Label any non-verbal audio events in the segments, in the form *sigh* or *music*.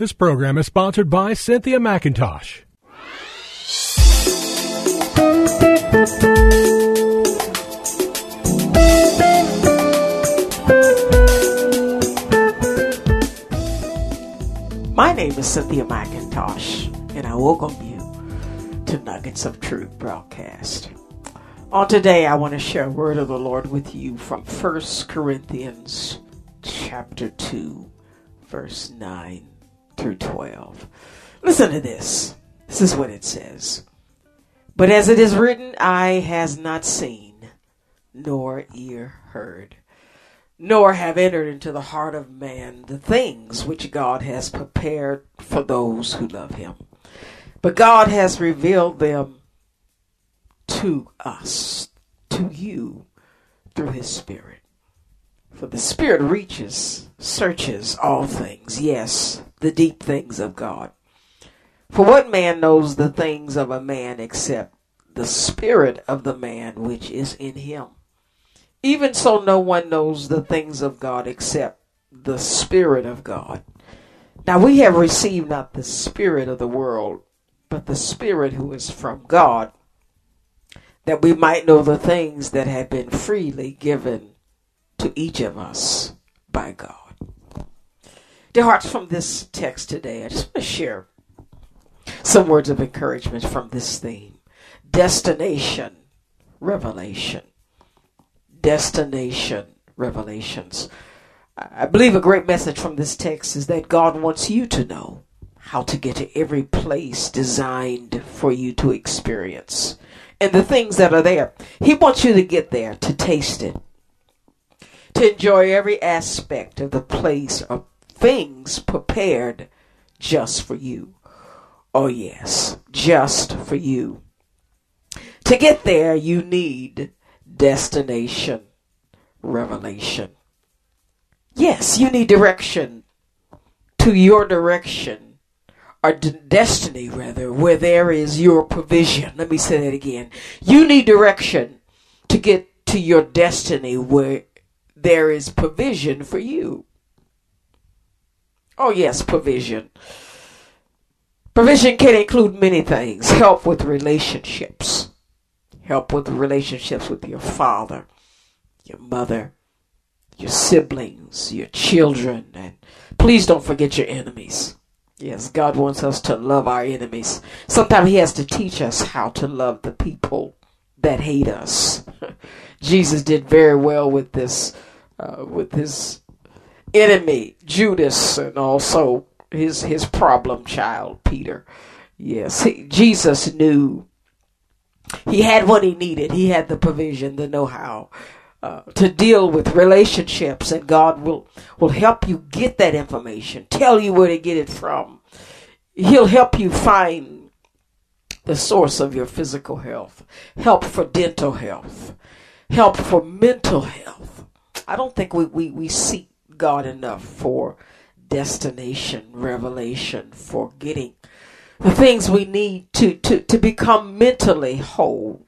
This program is sponsored by Cynthia McIntosh. My name is Cynthia McIntosh, and I welcome you to Nuggets of Truth broadcast. On today, I want to share a word of the Lord with you from 1 Corinthians chapter 2, verse 9 through 12. Listen to this. This is what it says. But as it is written, eye has not seen, nor ear heard, nor have entered into the heart of man the things which God has prepared for those who love him. But God has revealed them to us, to you, through his Spirit. For the Spirit reaches, searches all things, yes, the deep things of God. For what man knows the things of a man except the Spirit of the man which is in him? Even so, no one knows the things of God except the Spirit of God. Now we have received not the Spirit of the world, but the Spirit who is from God, that we might know the things that have been freely given to each of us by God. Dear hearts, from this text today, I just want to share some words of encouragement from this theme destination revelation destination revelations. I believe a great message from this text is that God wants you to know how to get to every place designed for you to experience. And the things that are there, He wants you to get there, to taste it, to enjoy every aspect of the place of things prepared just for you. Oh, yes, just for you. To get there, you need destination revelation. Yes, you need direction to your direction or d- destiny, rather, where there is your provision. Let me say that again. You need direction to get to your destiny where there is provision for you. Oh, yes, provision. Provision can include many things help with relationships help with relationships with your father, your mother, your siblings, your children, and please don't forget your enemies. Yes, God wants us to love our enemies. Sometimes He has to teach us how to love the people that hate us. *laughs* Jesus did very well with this, uh, with his enemy Judas, and also his his problem child Peter. Yes, he, Jesus knew he had what he needed. He had the provision, the know-how uh, to deal with relationships, and God will will help you get that information. Tell you where to get it from. He'll help you find the source of your physical health, help for dental health, help for mental health. I don't think we, we, we seek God enough for destination, revelation, for getting the things we need to, to, to become mentally whole.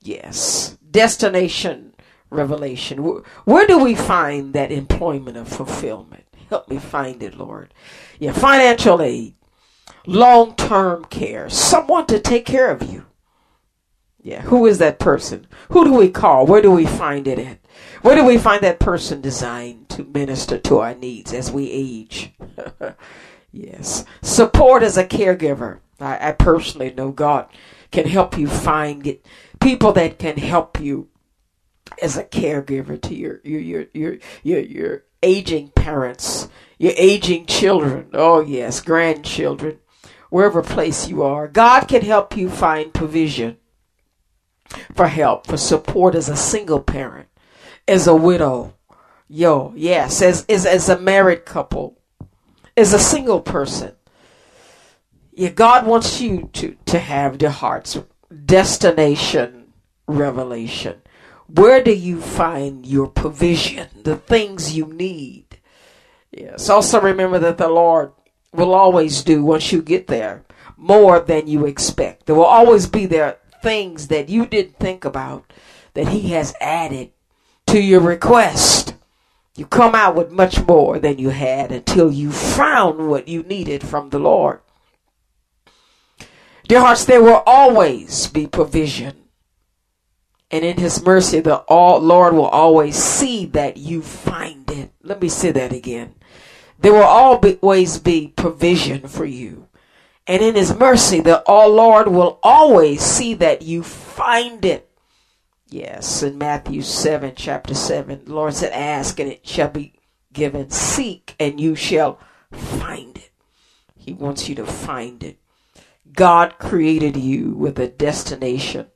Yes. Destination revelation. Where do we find that employment of fulfillment? Help me find it, Lord. Yeah, financial aid, long term care, someone to take care of you. Yeah, who is that person? Who do we call? Where do we find it at? Where do we find that person designed to minister to our needs as we age? *laughs* Yes. Support as a caregiver. I, I personally know God can help you find it, people that can help you as a caregiver to your your your your your, your aging parents, your aging children. Oh yes, grandchildren, wherever place you are. God can help you find provision for help, for support as a single parent, as a widow. Yo, yes, as as, as a married couple as a single person, yeah, God wants you to, to have your heart's destination revelation. Where do you find your provision, the things you need? Yes. Also remember that the Lord will always do once you get there more than you expect. There will always be there things that you didn't think about that He has added to your request. You come out with much more than you had until you found what you needed from the Lord. Dear hearts, there will always be provision. And in his mercy, the Lord will always see that you find it. Let me say that again. There will always be provision for you. And in his mercy, the all Lord will always see that you find it. Yes, in Matthew 7, chapter 7, the Lord said, Ask and it shall be given. Seek and you shall find it. He wants you to find it. God created you with a destination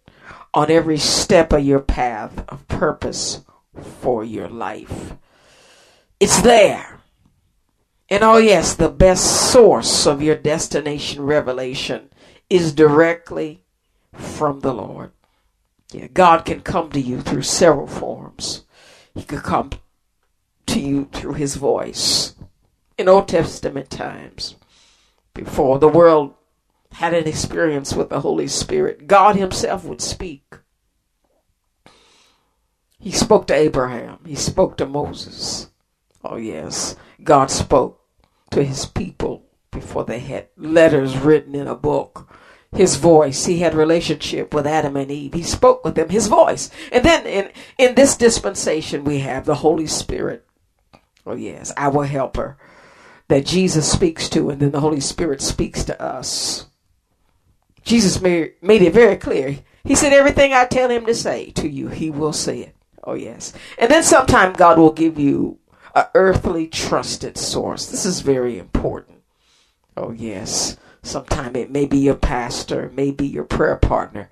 on every step of your path of purpose for your life. It's there. And oh, yes, the best source of your destination revelation is directly from the Lord. Yeah, God can come to you through several forms. He could come to you through his voice. In Old Testament times, before the world had an experience with the Holy Spirit, God himself would speak. He spoke to Abraham. He spoke to Moses. Oh, yes. God spoke to his people before they had letters written in a book his voice. He had relationship with Adam and Eve. He spoke with them, his voice. And then in, in this dispensation, we have the Holy Spirit. Oh, yes, our helper that Jesus speaks to, and then the Holy Spirit speaks to us. Jesus made, made it very clear. He said, Everything I tell him to say to you, he will say it. Oh, yes. And then sometime God will give you a earthly trusted source. This is very important. Oh, yes. Sometime it may be your pastor, may be your prayer partner.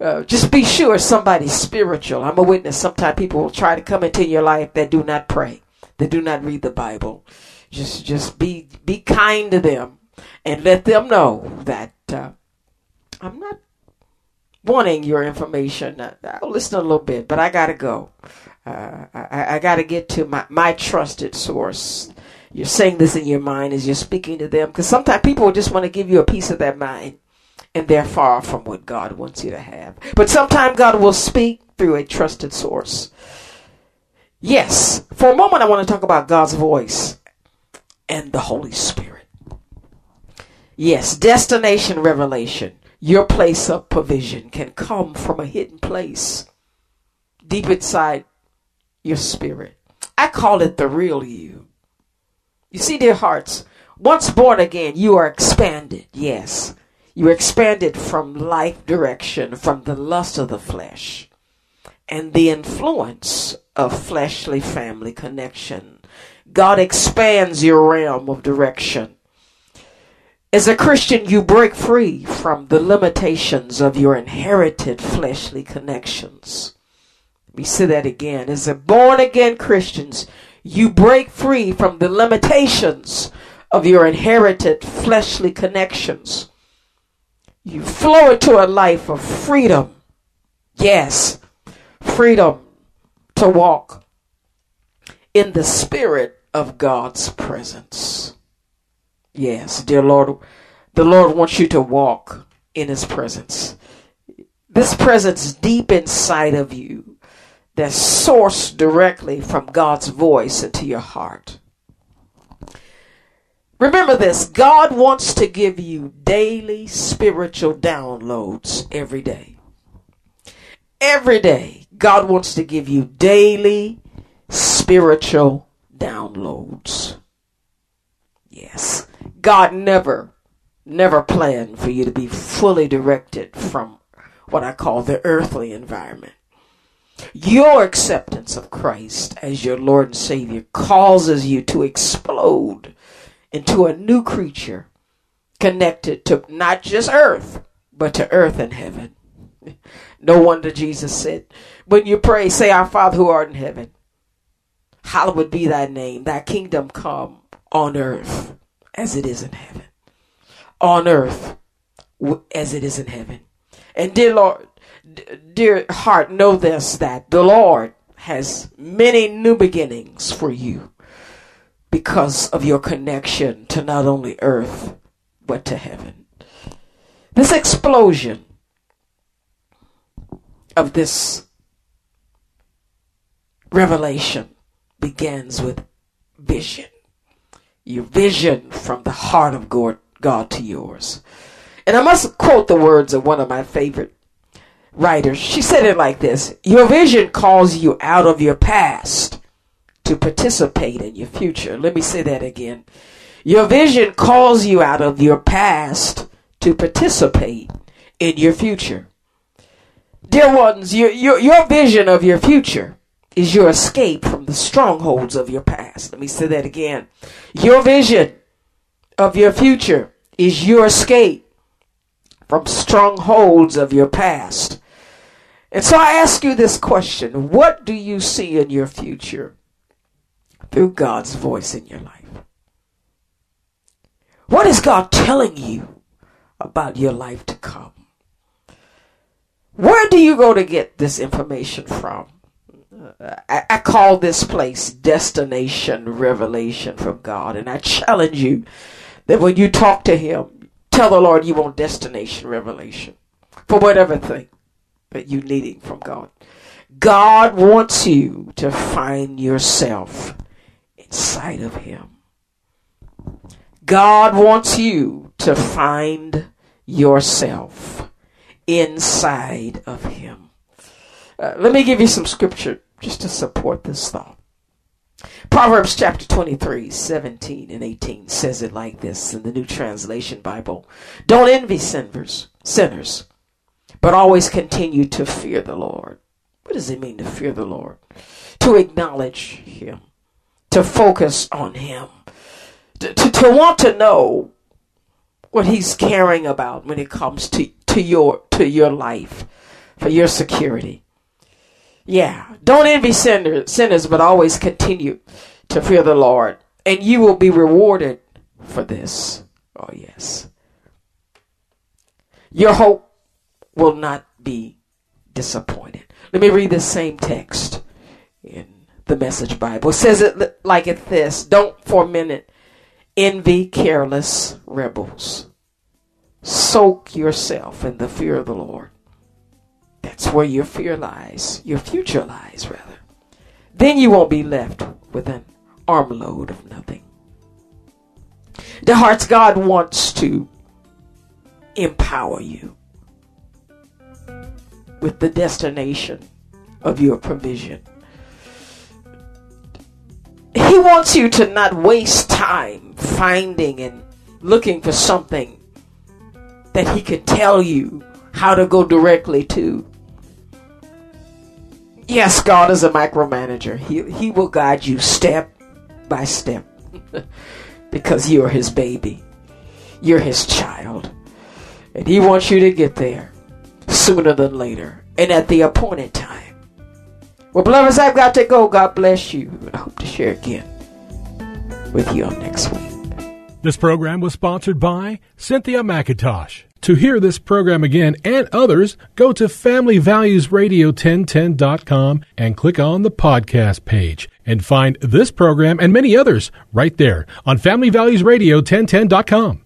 Uh, just be sure somebody's spiritual. I'm a witness. Sometimes people will try to come into your life that do not pray, that do not read the Bible. Just, just be, be kind to them and let them know that uh, I'm not wanting your information. I'll listen a little bit, but I gotta go. Uh, I, I gotta get to my, my trusted source you're saying this in your mind as you're speaking to them. Because sometimes people just want to give you a piece of their mind and they're far from what God wants you to have. But sometimes God will speak through a trusted source. Yes, for a moment, I want to talk about God's voice and the Holy Spirit. Yes, destination revelation, your place of provision can come from a hidden place deep inside your spirit. I call it the real you. You see, dear hearts, once born again, you are expanded. Yes. You are expanded from life direction, from the lust of the flesh, and the influence of fleshly family connection. God expands your realm of direction. As a Christian, you break free from the limitations of your inherited fleshly connections. Me say that again. As a born again Christians, you break free from the limitations of your inherited fleshly connections. You flow into a life of freedom. Yes, freedom to walk in the spirit of God's presence. Yes, dear Lord, the Lord wants you to walk in His presence. This presence deep inside of you that's sourced directly from God's voice into your heart. Remember this God wants to give you daily spiritual downloads every day. Every day, God wants to give you daily spiritual downloads. Yes, God never, never planned for you to be fully directed from what I call the earthly environment. Your acceptance of Christ as your Lord and Savior causes you to explode into a new creature connected to not just earth, but to earth and heaven. No wonder Jesus said, when you pray, say, Our Father who art in heaven, hallowed be thy name, thy kingdom come on earth as it is in heaven. On earth as it is in heaven. And dear Lord, dear heart, know this that the Lord has many new beginnings for you because of your connection to not only earth but to heaven. This explosion of this revelation begins with vision. Your vision from the heart of God, God to yours. And I must quote the words of one of my favorite writers. She said it like this Your vision calls you out of your past to participate in your future. Let me say that again. Your vision calls you out of your past to participate in your future. Dear ones, your, your, your vision of your future is your escape from the strongholds of your past. Let me say that again. Your vision of your future is your escape from strongholds of your past. And so I ask you this question What do you see in your future through God's voice in your life? What is God telling you about your life to come? Where do you go to get this information from? I, I, call this place destination revelation from God. And I challenge you that when you talk to Him, Tell the Lord you want destination revelation for whatever thing that you're needing from God. God wants you to find yourself inside of Him. God wants you to find yourself inside of Him. Uh, let me give you some scripture just to support this thought. Proverbs chapter 23, 17 and 18 says it like this in the New Translation Bible. Don't envy sinners, sinners, but always continue to fear the Lord. What does it mean to fear the Lord? To acknowledge Him, to focus on Him, to, to, to want to know what He's caring about when it comes to, to your to your life, for your security. Yeah. Don't envy sinners, sinners, but always continue to fear the Lord, and you will be rewarded for this. Oh, yes. Your hope will not be disappointed. Let me read the same text in the Message Bible. It says it like it this Don't for a minute envy careless rebels. Soak yourself in the fear of the Lord. That's where your fear lies, your future lies, rather. Then you won't be left with an armload of nothing. The heart's God wants to empower you with the destination of your provision. He wants you to not waste time finding and looking for something that He could tell you how to go directly to. Yes, God is a micromanager. He, he will guide you step by step *laughs* because you're his baby. You're his child. And he wants you to get there sooner than later and at the appointed time. Well, beloveds, I've got to go. God bless you. I hope to share again with you on next week. This program was sponsored by Cynthia McIntosh. To hear this program again and others, go to FamilyValuesRadio1010.com and click on the podcast page and find this program and many others right there on FamilyValuesRadio1010.com.